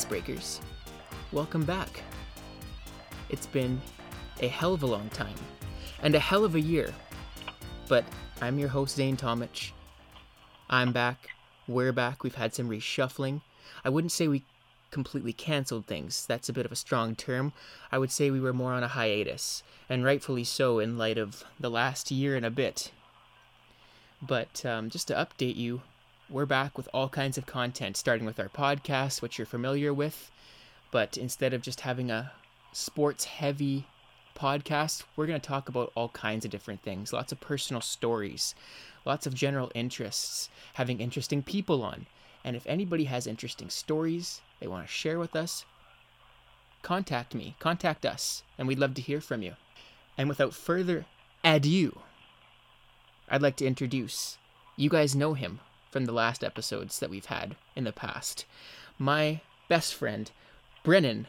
Glass Breakers. Welcome back. It's been a hell of a long time and a hell of a year. But I'm your host, Zane Tomich. I'm back. We're back. We've had some reshuffling. I wouldn't say we completely canceled things. That's a bit of a strong term. I would say we were more on a hiatus, and rightfully so in light of the last year and a bit. But um, just to update you, we're back with all kinds of content, starting with our podcast, which you're familiar with. But instead of just having a sports heavy podcast, we're going to talk about all kinds of different things lots of personal stories, lots of general interests, having interesting people on. And if anybody has interesting stories they want to share with us, contact me, contact us, and we'd love to hear from you. And without further adieu, I'd like to introduce you guys know him from the last episodes that we've had in the past. My best friend, Brennan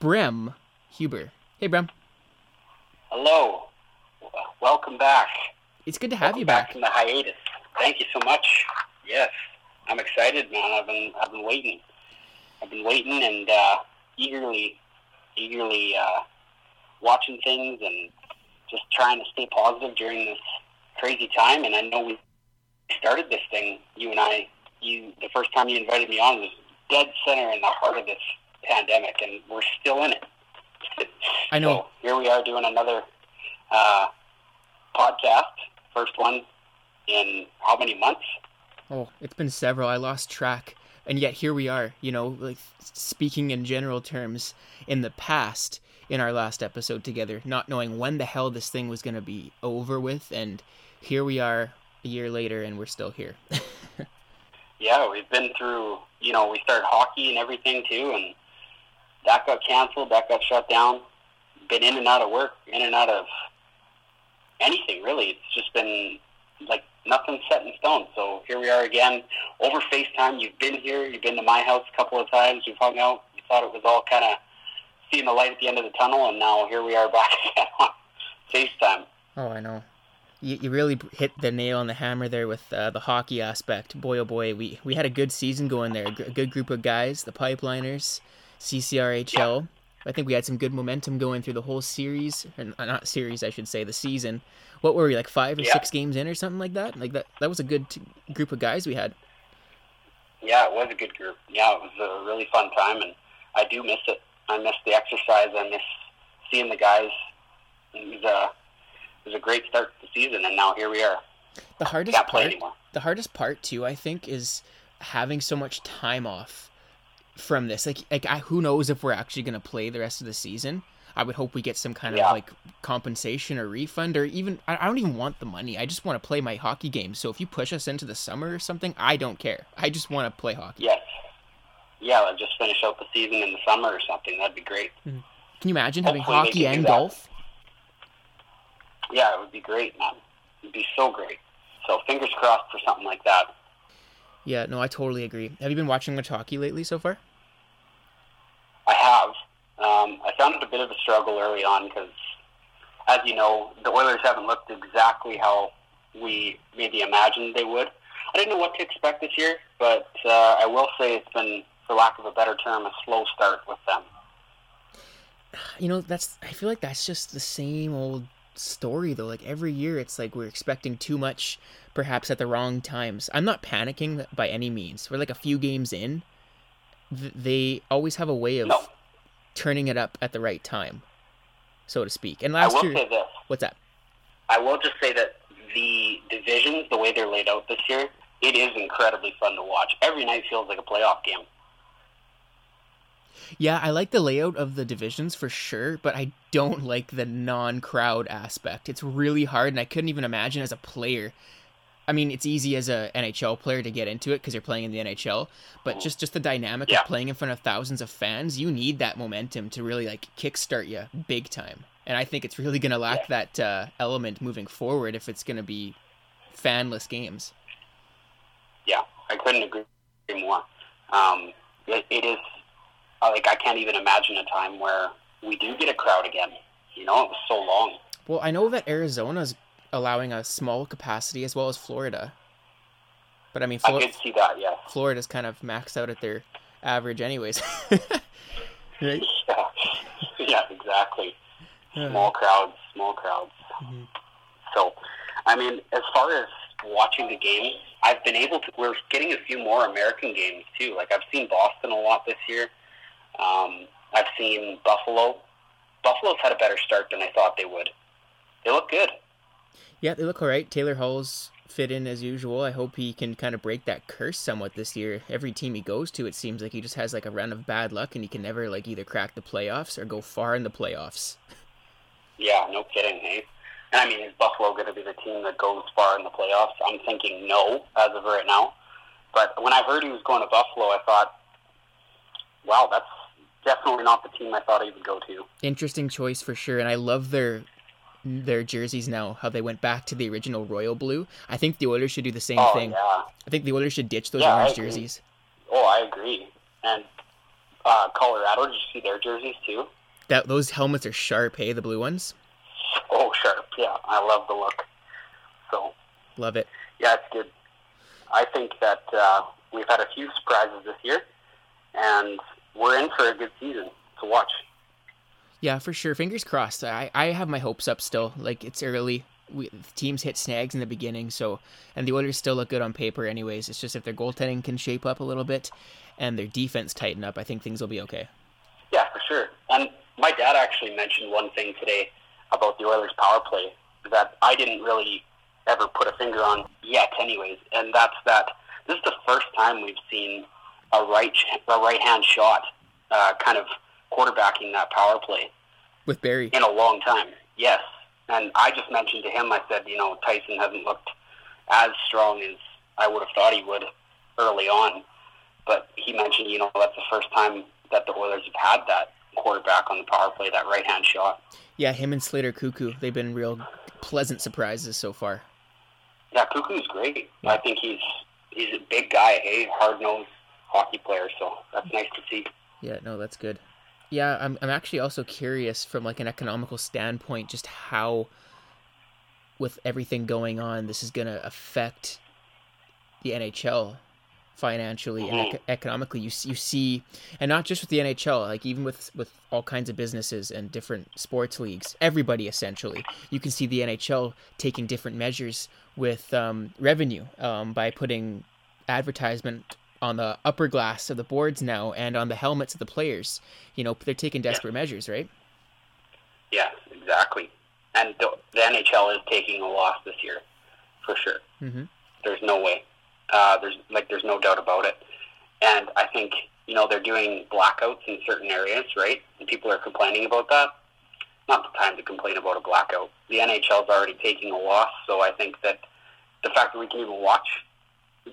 Brem Huber. Hey, Brem. Hello. Welcome back. It's good to have Welcome you back. from the hiatus. Thank you so much. Yes, I'm excited, man. I've been I've been waiting. I've been waiting and uh, eagerly, eagerly uh, watching things and just trying to stay positive during this crazy time. And I know we started this thing, you and I. You the first time you invited me on was dead center in the heart of this pandemic, and we're still in it. I know. So here we are doing another uh, podcast. First one in how many months? Oh, it's been several. I lost track. And yet here we are, you know, like speaking in general terms in the past in our last episode together, not knowing when the hell this thing was going to be over with. And here we are a year later and we're still here. Yeah, we've been through. You know, we started hockey and everything too, and that got canceled. That got shut down. Been in and out of work, in and out of anything really. It's just been like nothing set in stone. So here we are again over FaceTime. You've been here. You've been to my house a couple of times. We've hung out. You thought it was all kind of seeing the light at the end of the tunnel, and now here we are back again on FaceTime. oh, I know. You, you really hit the nail on the hammer there with uh, the hockey aspect. Boy, oh boy, we, we had a good season going there. A good group of guys, the Pipeliners, CCRHL. I think we had some good momentum going through the whole series, and uh, not series, I should say, the season. What were we like five or Yeah. six games in or something like that? Like that. That was a good t- group of guys we had. Yeah, it was a good group. Yeah, it was a really fun time, and I do miss it. I miss the exercise. I miss seeing the guys. It was it was a great start to the season, and now here we are. The hardest part. anymore. the hardest part too i think is having so much time off from this like like I, who knows if we're actually going to play the rest of the season i would hope we get some kind Yeah. of like compensation or refund or even I, I don't even want the money i just want to play my hockey game. so if you push us into the summer or something i don't care i just want to play hockey Yes. Yeah, let's just finish out the season in the summer or something. That'd be great. Mm-hmm. can you imagine having Hopefully we hockey and golf Yeah, it would be great, man. It'd be so great. So fingers crossed for something like that. yeah no i totally agree have you been watching much hockey lately so far I have. Um, I found it a bit of a struggle early on because, as you know, the Oilers haven't looked exactly how we maybe imagined they would. I didn't know what to expect this year, but uh, I will say it's been, for lack of a better term, a slow start with them. you know that's i feel like that's just the same old story though like every year it's like we're expecting too much perhaps at the wrong times i'm not panicking by any means we're like a few games in th- they always have a way of No. turning it up at the right time so to speak and I last will year say this. what's that I will just say that the divisions, the way they're laid out this year, it is incredibly fun to watch. Every night feels like a playoff game. yeah i like the layout of the divisions for sure but i don't like the non-crowd aspect it's really hard and i couldn't even imagine as a player I mean, it's easy as a NHL player to get into it because you're playing in the NHL, but just just the dynamic Yeah. of playing in front of thousands of fans, you need that momentum to really like kickstart you big time. And I think it's really gonna lack that uh, element moving forward if it's gonna be fanless games. Yeah, I couldn't agree more. Um, it, it is uh, like I can't even imagine a time where we do get a crowd again. You know, it was so long. Well, I know that Arizona's allowing a small capacity as well as Florida, but I mean, I did see that. Yes. Florida's kind of maxed out at their average, anyways. right? Yeah, yeah, exactly. Small crowds, small crowds. Mhm. So, I mean, as far as watching the games, I've been able to. We're getting a few more American games too. Like I've seen Boston a lot this year. Um, I've seen Buffalo. Buffalo's had a better start than I thought they would. They look good. Yeah, they look all right. Taylor Hall's fit in as usual. I hope he can kind of break that curse somewhat this year. Every team he goes to, it seems like he just has like a run of bad luck, and he can never like either crack the playoffs or go far in the playoffs. Yeah, no kidding, hey. And I mean, is Buffalo going to be the team that goes far in the playoffs? I'm thinking no as of right now. But when I heard he was going to Buffalo, I thought, wow, that's definitely not the team I thought he would go to. Interesting choice for sure, and I love their their jerseys now. How they went back to the original royal blue. I think the Oilers should do the same oh thing. yeah, I think the Oilers should ditch those Yeah, orange jerseys. oh I agree. And uh, Colorado, did you see their jerseys too? That those helmets are sharp. Hey, the blue ones. Oh, sharp. Yeah, I love the look. So Love it. yeah, it's good. I think that uh, we've had a few surprises this year, and we're in for a good season to watch. Yeah, for sure. Fingers crossed. I, I have my hopes up still. Like it's early. We, teams hit snags in the beginning, so and the Oilers still look good on paper. Anyways, it's just if their goaltending can shape up a little bit, and their defense tighten up, I think things will be okay. Yeah, for sure. And my dad actually mentioned one thing today about the Oilers' power play that I didn't really ever put a finger on yet, anyways, and that's that this is the first time we've seen a right a right hand shot uh, kind of quarterbacking that power play With Barrie, in a long time. Yes, and I just mentioned to him, I said, you know, Tyson hasn't looked as strong as I would have thought he would early on, but he mentioned, you know, that's the first time that the Oilers have had that quarterback on the power play, that right hand shot. yeah, him and Slater Koekkoek, they've been real pleasant surprises so far. Yeah, Koekkoek's great. Yeah. I think he's he's a big guy, hey, hard nosed hockey player, so that's nice to see. Yeah, no, that's good. Yeah, I'm I'm actually also curious from like an economical standpoint just how with everything going on this is going to affect the NHL financially and Mhm. ec- economically you you see and not just with the NHL like even with with all kinds of businesses and different sports leagues everybody essentially you can see the NHL taking different measures with um, revenue um, by putting advertisement on the upper glass of the boards now and on the helmets of the players you know they're taking desperate measures right Yeah, exactly. And the, the NHL is taking a loss this year, for sure. mm-hmm. There's no way. Uh, there's like there's no doubt about it. And I think you know they're doing blackouts in certain areas, right? And people are complaining about that. Not the time to complain about a blackout. The NHL's already taking a loss, so I think that the fact that we can even watch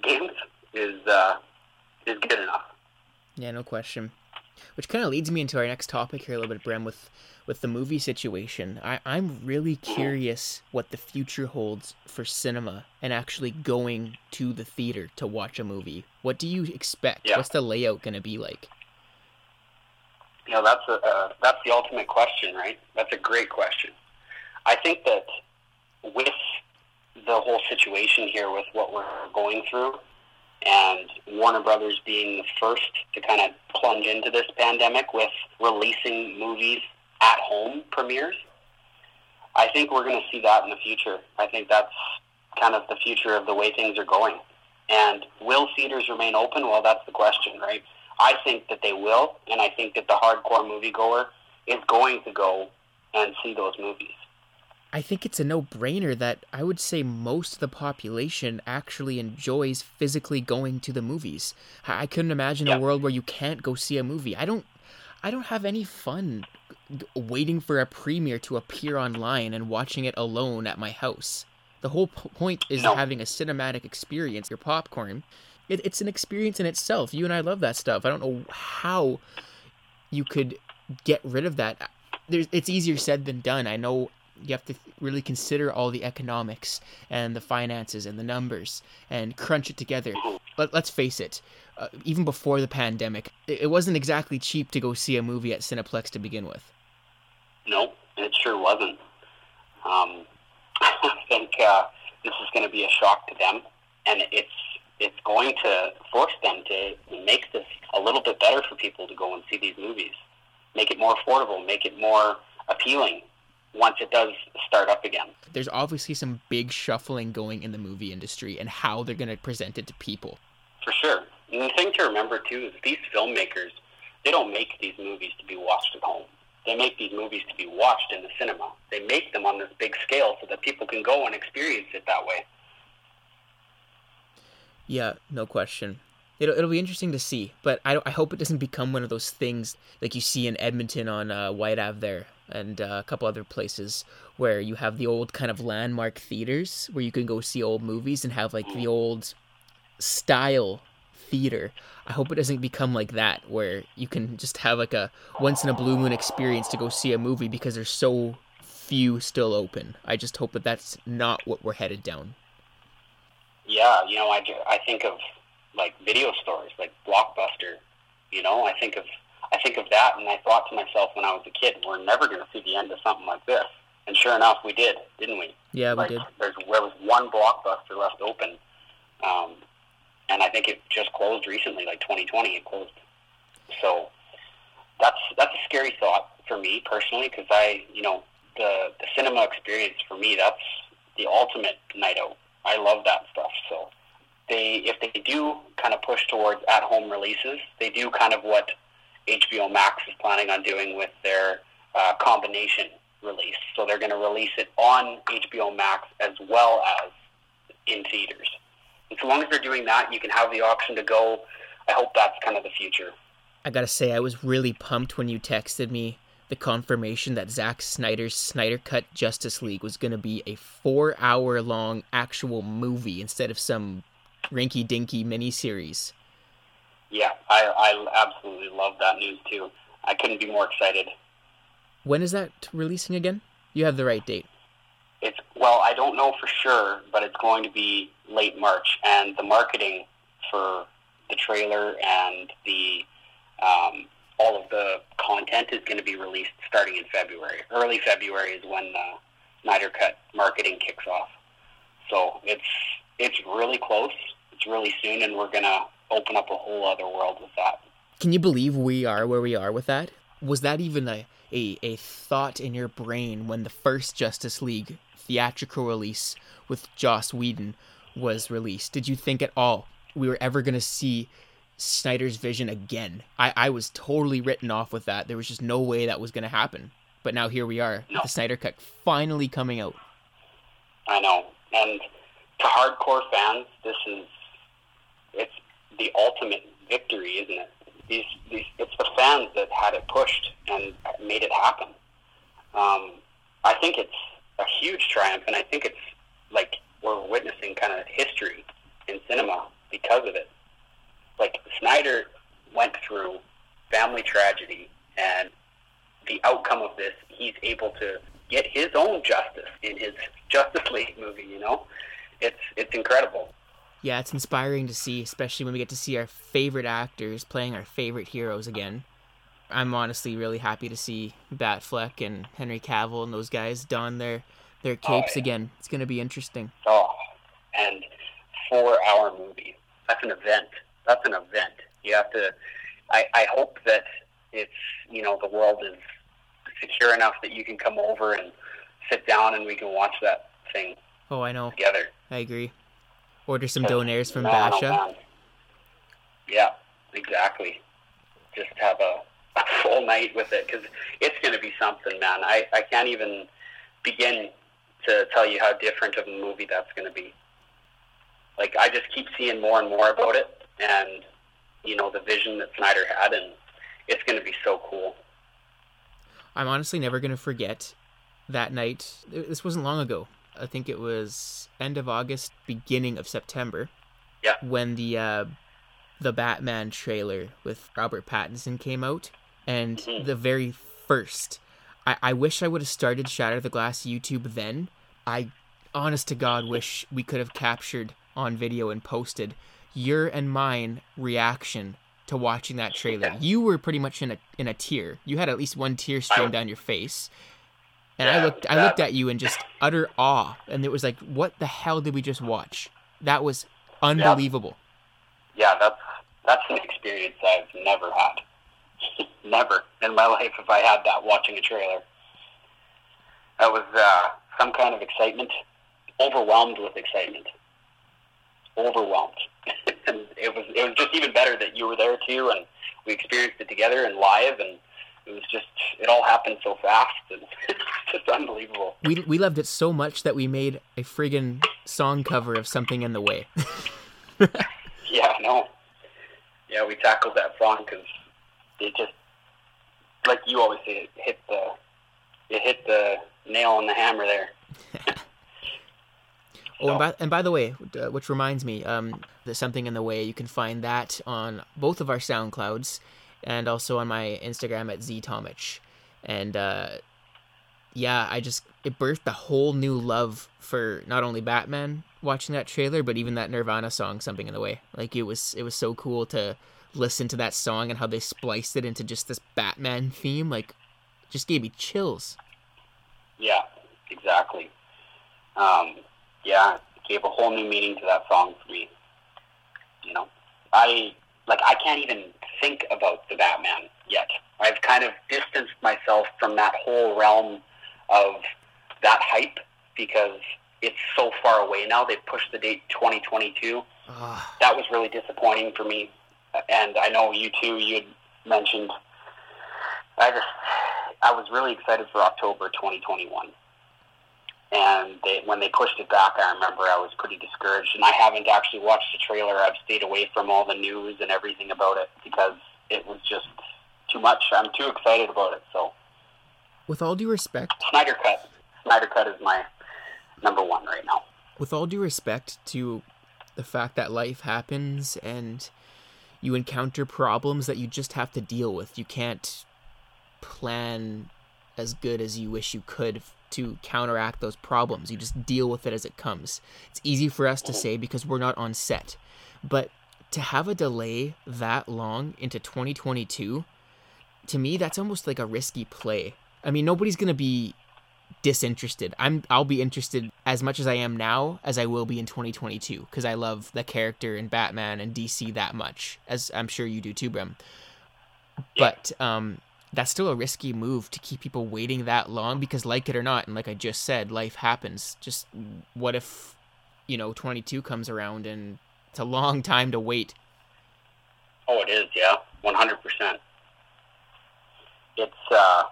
games is uh, is good enough. Yeah, no question. Which kind of leads me into our next topic here a little bit, Brem, with with the movie situation. I, I'm really curious what the future holds for cinema and actually going to the theater to watch a movie. What do you expect? Yeah. What's the layout going to be like? You know, that's a uh, that's the ultimate question, right? That's a great question. I think that with the whole situation here, with what we're going through, and Warner Brothers being the first to kind of plunge into this pandemic with releasing movies at home premieres, I think we're going to see that in the future. I think that's kind of the future of the way things are going. And will theaters remain open? Well, that's the question, right? I think that they will, and I think that the hardcore moviegoer is going to go and see those movies. I think it's a no brainer that I would say most of the population actually enjoys physically going to the movies. I couldn't imagine Yeah. a world where you can't go see a movie. I don't I don't have any fun waiting for a premiere to appear online and watching it alone at my house. The whole point is No. having a cinematic experience, your popcorn. It, it's an experience in itself. You and I love that stuff. I don't know how you could get rid of that. There's, it's easier said than done. I know you have to really consider all the economics and the finances and the numbers and crunch it together. Let, let's face it, uh, even before the pandemic, it, it wasn't exactly cheap to go see a movie at Cineplex to begin with. No, it sure wasn't. Um, I think uh, this is going to be a shock to them, and it's it's going to force them to make this a little bit better for people to go and see these movies. Make it more affordable, make it more appealing once it does start up again. There's obviously some big shuffling going in the movie industry and how they're going to present it to people. For sure. And the thing to remember too is these filmmakers, they don't make these movies to be watched at home. They make these movies to be watched in the cinema. They make them on this big scale so that people can go and experience it that way. Yeah, no question. It'll, it'll be interesting to see, but I, I hope it doesn't become one of those things like you see in Edmonton on uh, Whyte Ave there and uh, a couple other places where you have the old kind of landmark theaters where you can go see old movies and have like the old style theater. I hope it doesn't become like that where you can just have like a once in a blue moon experience to go see a movie because there's so few still open. I just hope that that's not what we're headed down. Yeah, you know, I, I think of like video stores, like Blockbuster. You know, I think of I think of that, and I thought to myself when I was a kid, we're never going to see the end of something like this. And sure enough, we did, didn't we? Yeah, we like, did. There's there was one Blockbuster left open, um, and I think it just closed recently, like 2020, it closed. So that's that's a scary thought for me personally, because I, you know, the the cinema experience for me, that's the ultimate night out. I love that stuff. So they, if they do kind of push towards at-home releases, they do kind of what HBO Max is planning on doing with their uh, combination release. So they're going to release it on HBO Max as well as in theaters. And so long as they're doing that, you can have the option to go. I hope that's kind of the future. I gotta say, I was really pumped when you texted me the confirmation that Zack Snyder's Snyder Cut Justice League was gonna be a four-hour long actual movie instead of some rinky-dinky miniseries. I, I absolutely love that news too. I couldn't be more excited. When is that releasing again? You have the right date. It's well, I don't know for sure, but it's going to be late March, and the marketing for the trailer and the um, all of the content is going to be released starting in February. Early February is when the Snyder Cut marketing kicks off. So it's it's really close. It's really soon, and we're gonna open up a whole other world with that. Can you believe we are where we are with that? Was that even a, a, a thought in your brain when the first Justice League theatrical release with Joss Whedon was released? Did you think at all we were ever going to see Snyder's vision again? I, I was totally written off with that. There was just no way that was going to happen. But now here we are, No. the Snyder Cut finally coming out. I know. And to hardcore fans, this is the ultimate victory, isn't it? These, these it's the fans that had it pushed and made it happen. Um, I think it's a huge triumph, and I think it's like we're witnessing kind of history in cinema because of it. Like Snyder went through family tragedy, and the outcome of this, he's able to get his own justice in his Justice League movie. You know, it's it's incredible. Yeah, it's inspiring to see, especially when we get to see our favorite actors playing our favorite heroes again. I'm honestly really happy to see Batfleck and Henry Cavill and those guys don their their oh, capes yeah. again. It's gonna be interesting. Oh, and four-hour movie. That's an event. That's an event. You have to. I, I hope that it's you know the world is secure enough that you can come over and sit down and we can watch that thing Oh, I know. together. I agree. Order some donaires from Basha. Yeah, exactly. Just have a, a full night with it because it's going to be something, man. I, I can't even begin to tell you how different of a movie that's going to be. Like, I just keep seeing more and more about it and, you know, the vision that Snyder had, and it's going to be so cool. I'm honestly never gonna forget that night. This wasn't long ago. I think it was end of August, beginning of September. Yeah. When the uh, the Batman trailer with Robert Pattinson came out, and Mhm. the very first, I, I wish I would have started Shatter the Glass YouTube then. I, honest to God, wish we could have captured on video and posted your and mine reaction to watching that trailer. Yeah. You were pretty much in a in a tear. You had at least one tear stream I- down your face. And I Yeah, looked I looked at you in just utter awe and it was like what the hell did we just watch? That was unbelievable. Yeah, that's that's an experience experience I've never had. never in my life have I had that watching a trailer. That was uh, some kind of excitement, overwhelmed with excitement, overwhelmed. and it was it was just even better that you were there too, and we experienced it together and live, and it was just it all happened so fast, and it's just unbelievable. We we loved it so much that we made a friggin' song cover of "Something in the Way." yeah, no, yeah, we tackled that song because it just like you always say, it hit the it hit the nail on the hammer there. Oh, and by, and by the way, which reminds me, um, there's something in the way. You can find that on both of our SoundClouds and also on my Instagram at ztomich. And uh, yeah, I just it birthed a whole new love for not only Batman watching that trailer, but even that Nirvana song, "Something in the Way." Like it was, it was so cool to listen to that song and how they spliced it into just this Batman theme. Like, just gave me chills. Yeah, exactly. Um, yeah, gave a whole new meaning to that song for me. You know, I like I can't even think about the Batman yet. I've kind of distanced myself from that whole realm of that hype because it's so far away now. They pushed the date 2022. Ah. That was really disappointing for me. And I know you too. You had mentioned. I just I was really excited for October 2021 and they, when they pushed it back, I remember I was pretty discouraged. And I haven't actually watched the trailer. I've stayed away from all the news and everything about it because it was just too much. I'm too excited about it. So, with all due respect, Snyder Cut. Snyder Cut is my number one right now. With all due respect to the fact that life happens and you encounter problems that you just have to deal with, you can't plan as good as you wish you could to counteract those problems. You just deal with it as it comes. It's easy for us to say because we're not on set. But to have a delay that long into 2022, to me that's almost like a risky play. I mean, nobody's going to be disinterested. I'm I'll be interested as much as I am now as I will be in 2022 because I love the character in Batman and DC that much as I'm sure you do too, Brem. But um that's still a risky move to keep people waiting that long because like it or not and like i just said life happens. Just what if you know 22 comes around and it's a long time to wait? Oh it is yeah 100% it's uh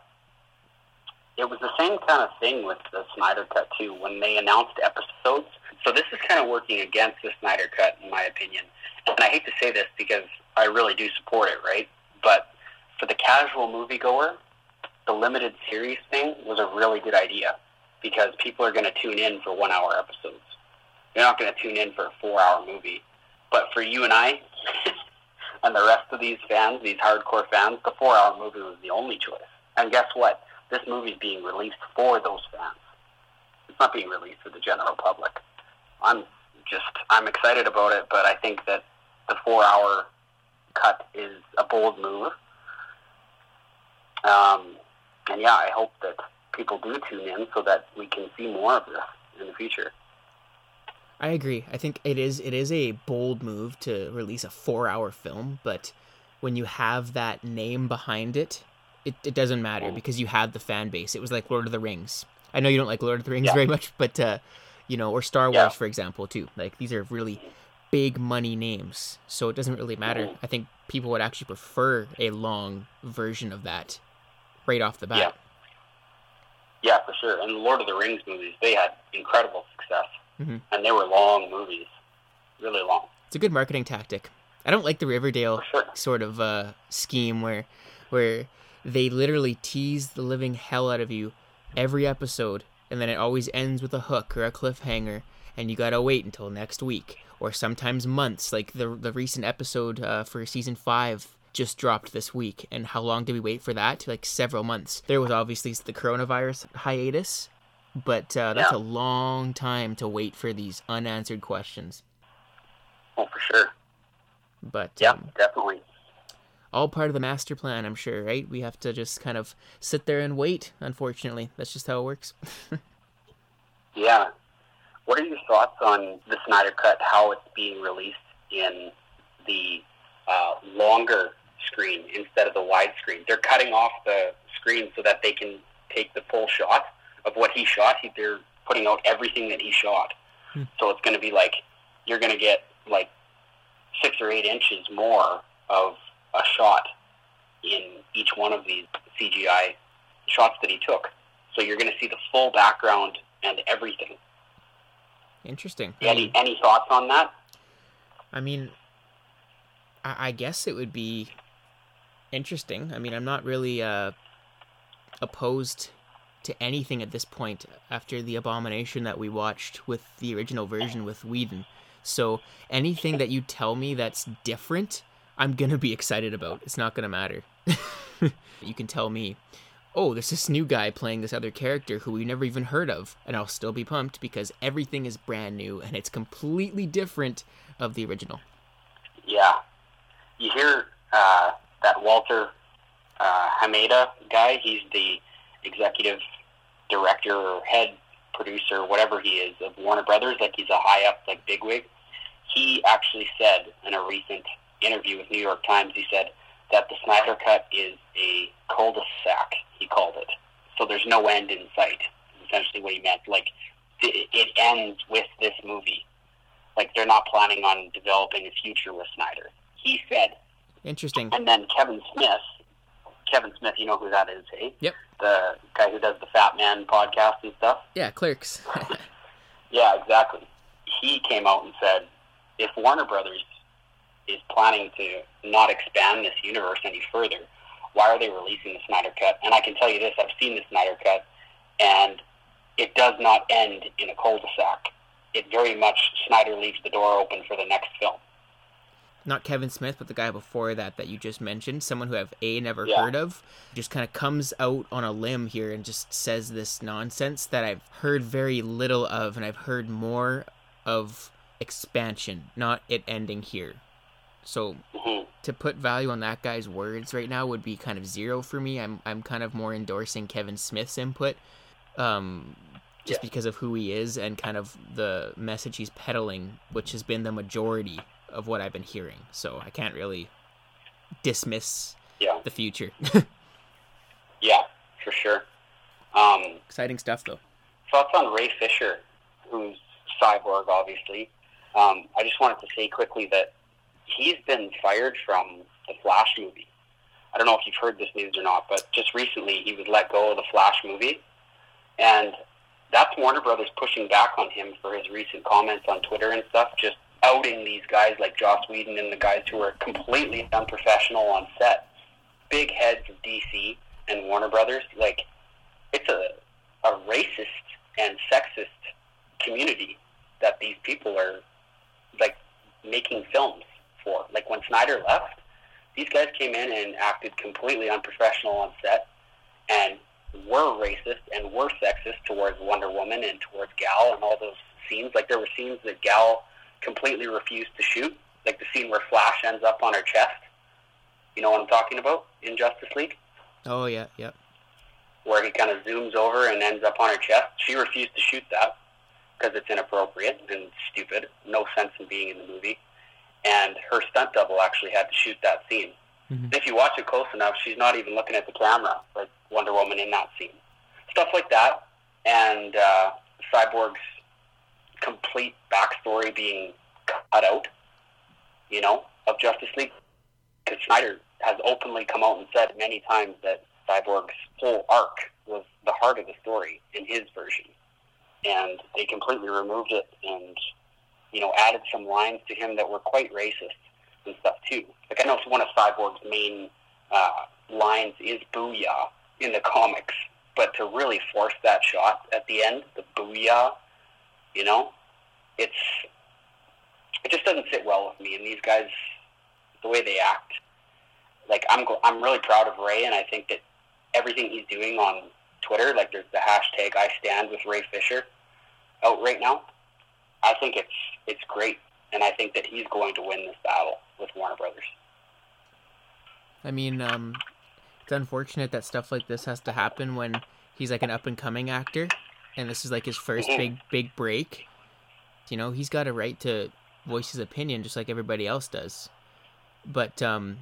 it was the same kind of thing with the snyder cut too when they announced episodes. So this is kind of working against the snyder cut in my opinion. And i hate to say this because i really do support it right? But for the casual moviegoer, the limited series thing was a really good idea because people are going to tune in for one hour episodes. They're not going to tune in for a four hour movie. But for you and I, and the rest of these fans, these hardcore fans, the four hour movie was the only choice. And guess what? This movie is being released for those fans. It's not being released for the general public. I'm just, I'm excited about it, but I think that the four hour cut is a bold move um, and yeah, I hope that people do tune in so that we can see more of this in the future. I agree. I think it is it is a bold move to release a four hour film, but when you have that name behind it, it, it doesn't matter mm. because you have the fan base. It was like Lord of the Rings. I know you don't like Lord of the Rings yeah. very much, but uh, you know, or Star Wars, yeah. for example, too. Like these are really big money names, so it doesn't really matter. Mm. I think people would actually prefer a long version of that right off the bat. Yeah. Yeah, for sure. And the Lord of the Rings movies, they had incredible success. Mm-hmm. And they were long movies. Really long. It's a good marketing tactic. I don't like the Riverdale sure. sort of uh, scheme where where they literally tease the living hell out of you every episode and then it always ends with a hook or a cliffhanger and you gotta wait until next week or sometimes months like the the recent episode uh, for season five just dropped this week. And how long did we wait for that? Like several months. There was obviously the coronavirus hiatus, but uh, that's yeah. a long time to wait for these unanswered questions. Oh, for sure. But yeah, um, definitely. All part of the master plan, I'm sure, right? We have to just kind of sit there and wait. Unfortunately, that's just how it works. yeah. What are your thoughts on the Snyder Cut? How it's being released in the uh, longer screen instead of the wide screen. They're cutting off the screen so that they can take the full shot of what he shot. He, they're putting out everything that he shot. Hmm. So it's going to be like you're going to get like six or eight inches more of a shot in each one of these CGI shots that he took. So you're going to see the full background and everything. Interesting. Any any thoughts on that? I mean, I, I guess it would be interesting. I mean, I'm not really uh, opposed to anything at this point after the abomination that we watched with the original version with Whedon. So anything that you tell me that's different, I'm gonna be excited about. It's not gonna matter. you can tell me, oh, there's this new guy playing this other character who we never even heard of, and I'll still be pumped because everything is brand new and it's completely different of the original. Yeah. You hear uh, that Walter uh, Hamada guy? He's the executive director or head producer, whatever he is, of Warner Brothers. Like he's a high up, like bigwig. He actually said in a recent interview with New York Times, he said that the Snyder Cut is a cul-de-sac. He called it. So there's no end in sight. Essentially what he meant. Like it ends with this movie. Like they're not planning on developing a future with Snyder. He said. Interesting. And then Kevin Smith, Kevin Smith, you know who that is, hey? Yep. The guy who does the Fat Man podcast and stuff. Yeah, Clerks. Yeah, exactly. He came out and said, if Warner Brothers is planning to not expand this universe any further, why are they releasing the Snyder Cut? And I can tell you this: I've seen the Snyder Cut, and it does not end in a cul-de-sac. It very much Snyder leaves the door open for the next film. Not Kevin Smith, but the guy before that that you just mentioned, someone who I've a never Yeah. heard of, just kind of comes out on a limb here and just says this nonsense that I've heard very little of, and I've heard more of expansion, not it ending here. So hmm to put value on that guy's words right now would be kind of zero for me. I'm I'm kind of more endorsing Kevin Smith's input, um, just Yeah. because of who he is and kind of the message he's peddling, which has been the majority of what I've been hearing. So I can't really dismiss Yeah, the future. yeah, for sure. Um, Exciting stuff though. thoughts on Ray Fisher, who's cyborg, obviously. Um, I just wanted to say quickly that he's been fired from the Flash movie. I don't know if you've heard this news or not, but just recently he was let go of the Flash movie, and that's Warner Brothers pushing back on him for his recent comments on Twitter and stuff, just outing these guys like Joss Whedon and the guys who are completely unprofessional on set. Big heads of DC and Warner Brothers, like it's a a racist and sexist community that these people are like making films for. Like when Snyder left, these guys came in and acted completely unprofessional on set and were racist and were sexist towards Wonder Woman and towards Gal and all those scenes. Like there were scenes that Gal completely refused to shoot, like the scene where Flash ends up on her chest. You know what I'm talking about in Justice League? Oh yeah, yeah. where he kind of zooms over and ends up on her chest. She refused to shoot that because it's inappropriate and stupid. No sense in being in the movie. And her stunt double actually had to shoot that scene. Mhm. If you watch it close enough, she's not even looking at the camera, like Wonder Woman in that scene. Stuff like that. And uh, Cyborg's complete backstory being cut out, you know, of Justice League. Because Snyder has openly come out and said many times that Cyborg's whole arc was the heart of the story in his version. And they completely removed it and, you know, added some lines to him that were quite racist and stuff too. Like I know one of Cyborg's main uh, lines is "booyah" in the comics, but to really force that shot at the end, the "booyah," you know, it's it just doesn't sit well with me. And these guys, the way they act, like I'm I'm really proud of Ray, and I think that everything he's doing on Twitter, like there's the hashtag I stand with Ray Fisher out right now. I think it's it's great, and I think that he's going to win this battle with Warner Brothers. I mean, um, it's unfortunate that stuff like this has to happen when he's like an up and coming actor, and this is like his 1st Mhm. big big break. You know, he's got a right to voice his opinion just like everybody else does. But um,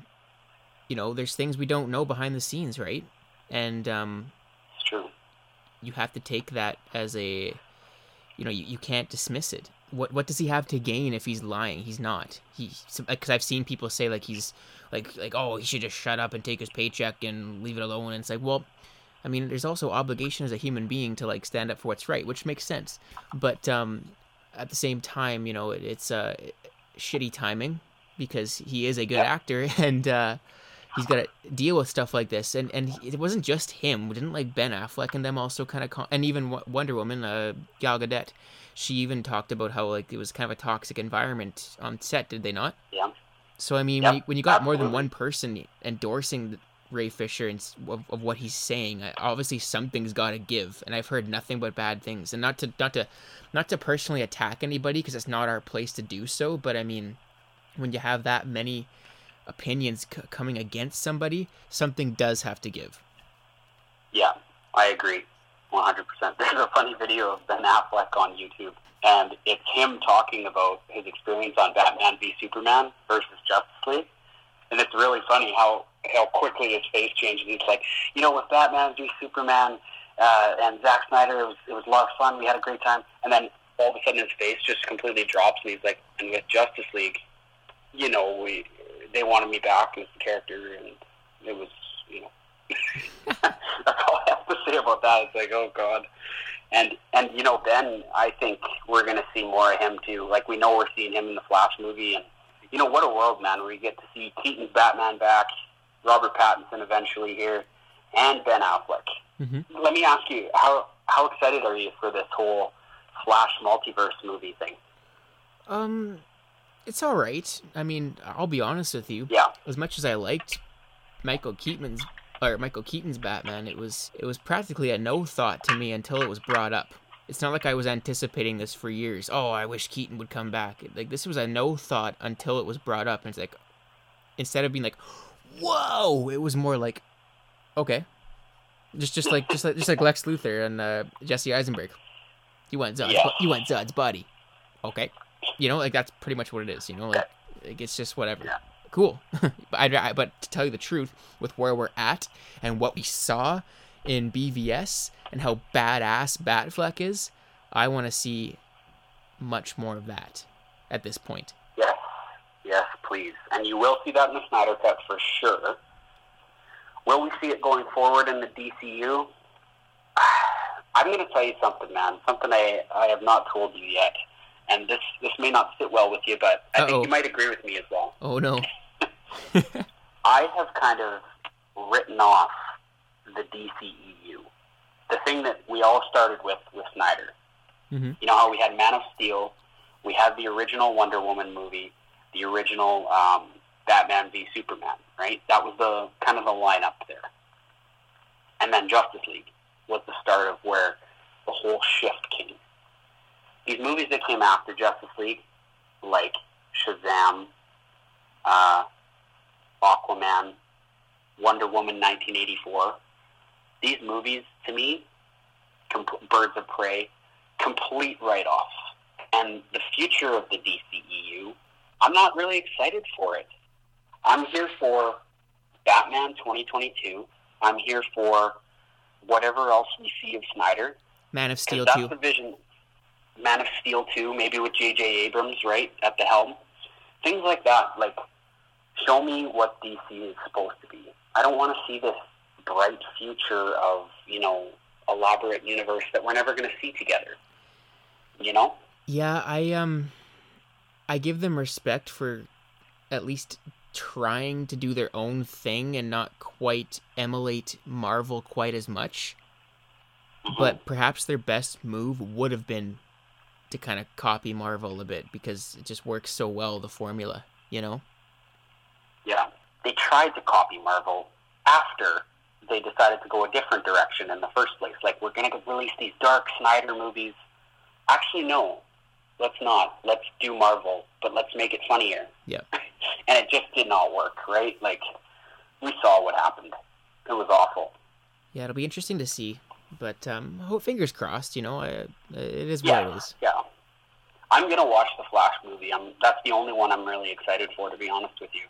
you know, there's things we don't know behind the scenes, right? And um, It's true. you have to take that as a, you know, you, you can't dismiss it. What what does he have to gain if he's lying? He's not. He because I've seen people say like he's like like oh he should just shut up and take his paycheck and leave it alone. And it's like well, I mean there's also obligation as a human being to like stand up for what's right, which makes sense. But um, at the same time, you know, it, it's uh, shitty timing because he is a good Yeah. actor and uh, he's got to deal with stuff like this. And and it wasn't just him. Didn't like Ben Affleck and them also kind of con- and even Wo- Wonder Woman, uh, Gal Gadot. She even talked about how like it was kind of a toxic environment on set. Did they not? Yeah. So I mean, Yep, when, you, when you got more than one person endorsing Ray Fisher and of, of what he's saying, obviously something's got to give. And I've heard nothing but bad things. And not to not to not to personally attack anybody because it's not our place to do so. But I mean, when you have that many opinions c- coming against somebody, something does have to give. Yeah, I agree, 100%. There's a funny video of Ben Affleck on YouTube, and it's him talking about his experience on Batman v Superman versus Justice League, and it's really funny how how quickly his face changes. He's like, you know, with Batman v Superman uh, and Zack Snyder, it was it was a lot of fun. We had a great time, and then all of a sudden his face just completely drops, and he's like, and with Justice League, you know, we they wanted me back as the character, and it was, you know. That's all I have to say about that. It's like, oh god. And and you know, Ben, I think we're gonna see more of him too. Like we know we're seeing him in the Flash movie, and you know what a world, man, where you get to see Keaton's Batman back, Robert Pattinson eventually here, and Ben Affleck. Mhm. Let me ask you, how how excited are you for this whole Flash multiverse movie thing? Um, it's all right. I mean, I'll be honest with you. Yeah, as much as I liked Michael Keaton's or Michael Keaton's Batman, it was it was practically a no thought to me until it was brought up. It's not like I was anticipating this for years. Oh, I wish Keaton would come back. Like this was a no thought until it was brought up, and it's like instead of being like, "Whoa," it was more like, "Okay," just just like just like just like Lex Luthor and uh, Jesse Eisenberg. You want Zod's, Yeah. you want Zod's body, okay? You know, like that's pretty much what it is. You know, like, like it's just whatever Yeah. cool. but, I, but to tell you the truth, with where we're at and what we saw in BVS and how badass Batfleck is, I want to see much more of that at this point. Please. And you will see that in the Snyder Cut for sure. Will we see it going forward in the DCU? I'm going to tell you something, man. Something I, I have not told you yet. And this, this may not sit well with you, but I Uh-oh. think you might agree with me as well. Oh no. I have kind of written off the DCEU. The thing that we all started with with Snyder. Mhm. You know how we had Man of Steel, we had the original Wonder Woman movie, the original um, Batman v Superman, right? That was the kind of the lineup there. And then Justice League was the start of where the whole shift came. These movies that came after Justice League, like Shazam, uh, Aquaman, Wonder Woman 1984. These movies, to me, Birds of Prey, complete write-offs. And the future of the DCEU, I'm not really excited for it. I'm here for Batman 2022. I'm here for whatever else we see of Snyder. Man of Steel that's too. the vision. Man of Steel 2, maybe with J.J. Abrams, right, at the helm. Things like that. Like, show me what DC is supposed to be. I don't want to see this bright future of, you know, elaborate universe that we're never going to see together. You know? Yeah, I um, I give them respect for at least trying to do their own thing and not quite emulate Marvel quite as much. Mhm. But perhaps their best move would have been to kind of copy Marvel a bit because it just works so well the formula, you know. Yeah. They tried to copy Marvel after they decided to go a different direction in the first place. Like, we're going to release these dark Snyder movies. Actually, no. Let's not. Let's do Marvel, but let's make it funnier. Yeah. and it just did not work, right? Like, we saw what happened. It was awful. Yeah, it'll be interesting to see, but um, hope fingers crossed. You know, I, it is what Yeah, it is. yeah. I'm gonna watch the Flash movie. I'm. That's the only one I'm really excited for, to be honest with you.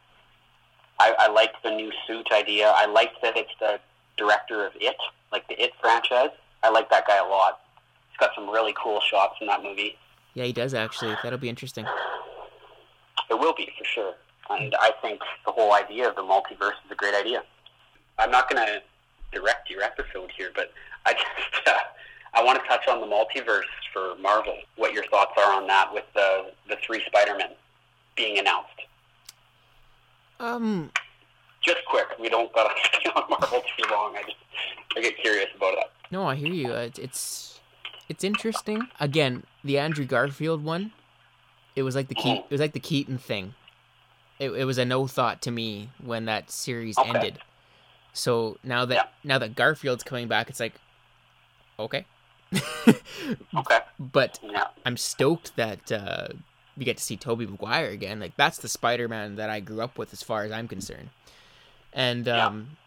I, I liked the new suit idea. I liked that it's the director of It, like the It franchise. I like that guy a lot. He's got some really cool shots in that movie. Yeah, he does actually. That'll be interesting. It will be for sure. And I think the whole idea of the multiverse is a great idea. I'm not going to direct your episode here, but I just uh, I want to touch on the multiverse for Marvel. What your thoughts are on that with the the three Spider-Men being announced? Um, Just quick. We don't got to stay on Marvel too long. I just I get curious about that. no, I hear you. Uh, It's it's it's interesting. Again, the Andrew Garfield one. It was like the Ke- Mhm. it was like the Keaton thing. It, it was a no thought to me when that series Okay. ended. So now that Yeah. now that Garfield's coming back, it's like, okay. Okay. but Yeah. I'm stoked that uh, we get to see Tobey Maguire again. Like that's the Spider-Man that I grew up with, as far as I'm concerned. And um,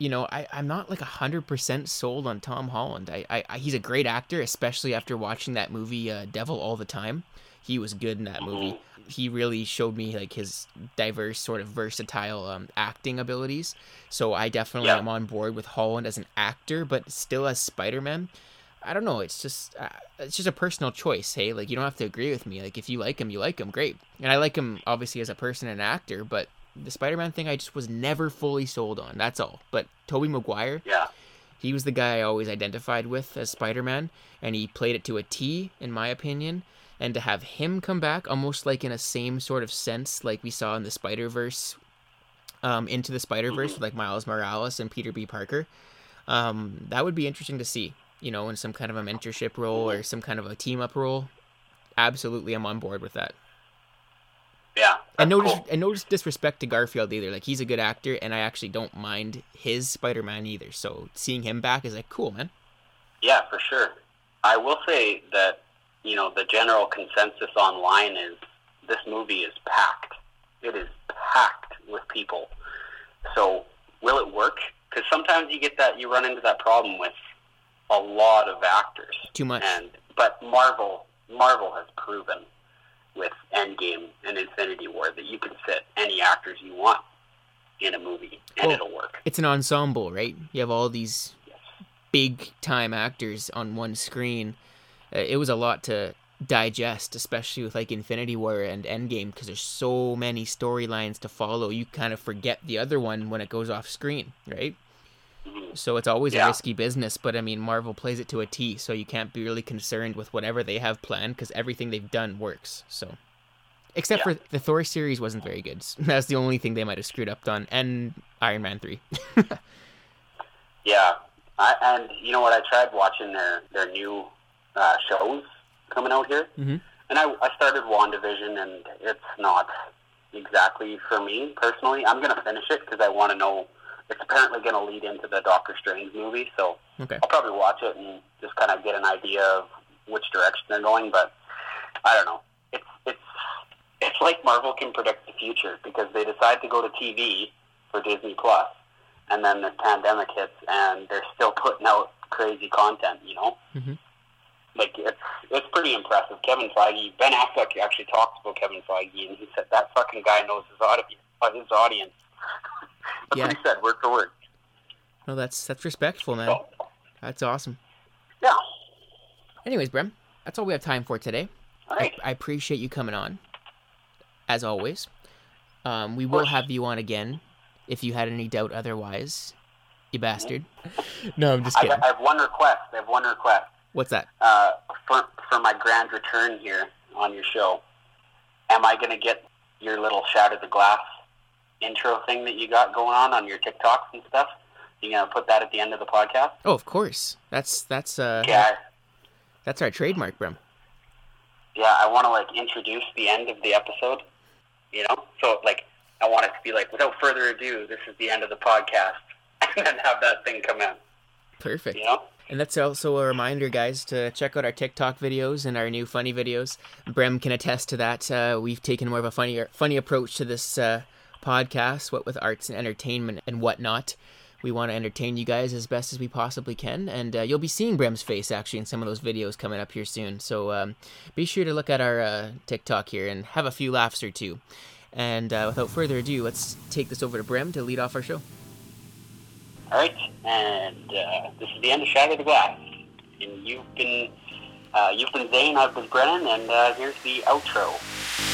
you know, I I'm not like hundred percent sold on Tom Holland. I, I, I he's a great actor, especially after watching that movie uh, Devil All the Time. He was good in that movie. He really showed me like his diverse, sort of versatile um, acting abilities. So I definitely Yeah. am on board with Holland as an actor, but still as Spider-Man. I don't know. It's just uh, it's just a personal choice. Hey, like you don't have to agree with me. Like if you like him, you like him. Great. And I like him obviously as a person and actor, but the Spider-Man thing I just was never fully sold on. That's all. But Tobey Maguire, Yeah. he was the guy I always identified with as Spider-Man, and he played it to a T, in my opinion. And to have him come back, almost like in a same sort of sense, like we saw in the Spider-Verse, um, into the Spider-Verse with like Miles Morales and Peter B. Parker, um, that would be interesting to see. You know, in some kind of a mentorship role or some kind of a team-up role. Absolutely, I'm on board with that. Yeah. And no, dis- and no disrespect to Garfield either. Like he's a good actor, and I actually don't mind his Spider-Man either. So seeing him back is like cool, man. Yeah, for sure. I will say that, you know, the general consensus online is this movie is packed. It is packed with people. So, will it work? Because sometimes you get that, you run into that problem with a lot of actors. Too much. And but Marvel, Marvel has proven with Endgame and Infinity War that you can fit any actors you want in a movie and Well, it'll work. It's an ensemble, right? You have all these big time actors on one screen. Uh, it was a lot to digest, especially with like Infinity War and Endgame, because there's so many storylines to follow. You kind of forget the other one when it goes off screen, right? So it's always a risky business, but I mean, Marvel plays it to a T, so you can't be really concerned with whatever they have planned because everything they've done works. So, except Yeah. for the Thor series wasn't very good. That's the only thing they might have screwed up on, and Iron Man three. Yeah, I, and you know what? I tried watching their their new uh, shows coming out here, Mhm. and I, I started WandaVision, and it's not exactly for me personally. I'm gonna finish it because I want to know. It's apparently going to lead into the Doctor Strange movie, so okay. I'll probably watch it and just kind of get an idea of which direction they're going. But I don't know. It's it's it's like Marvel can predict the future because they decide to go to TV for Disney Plus, and then this pandemic hits, and they're still putting out crazy content. You know, Mhm. like it's it's pretty impressive. Kevin Feige, Ben Affleck actually talks about Kevin Feige, and he said that fucking guy knows his audience. His audience. That's Yeah. what he said, word for word. No, that's that's respectful, man. So, That's awesome. yeah. Anyways, Brem, that's all we have time for today. All I. I appreciate you coming on, as always. Um, we will have you on again if you had any doubt otherwise. You bastard. no, I'm just I, kidding. I have one request. I have one request. What's that? uh, for for my grand return here on your show, am I going to get your little Shattered the Glass intro thing that you got going on on your TikToks and stuff? You gonna put that at the end of the podcast? Oh, of course. That's that's uh Yeah, that's our trademark, Brem. yeah. I want to like introduce the end of the episode. You know, so like I want it to be like, without further ado, this is the end of the podcast, and then have that thing come in. Perfect. You know? And that's also a reminder, guys, to check out our TikTok videos and our new funny videos. Brem can attest to that. Uh, we've taken more of a funny, funny approach to this uh, podcast, what with arts and entertainment and whatnot. We want to entertain you guys as best as we possibly can, and uh, you'll be seeing Brem's face actually in some of those videos coming up here soon. So um, be sure to look at our uh, TikTok here and have a few laughs or two. And uh, without further ado, let's take this over to Brem to lead off our show. All right, and uh, this is the end of Shatter the Glass. And you've been uh, you've been Zane, I've been Brennan, and uh, here's the outro.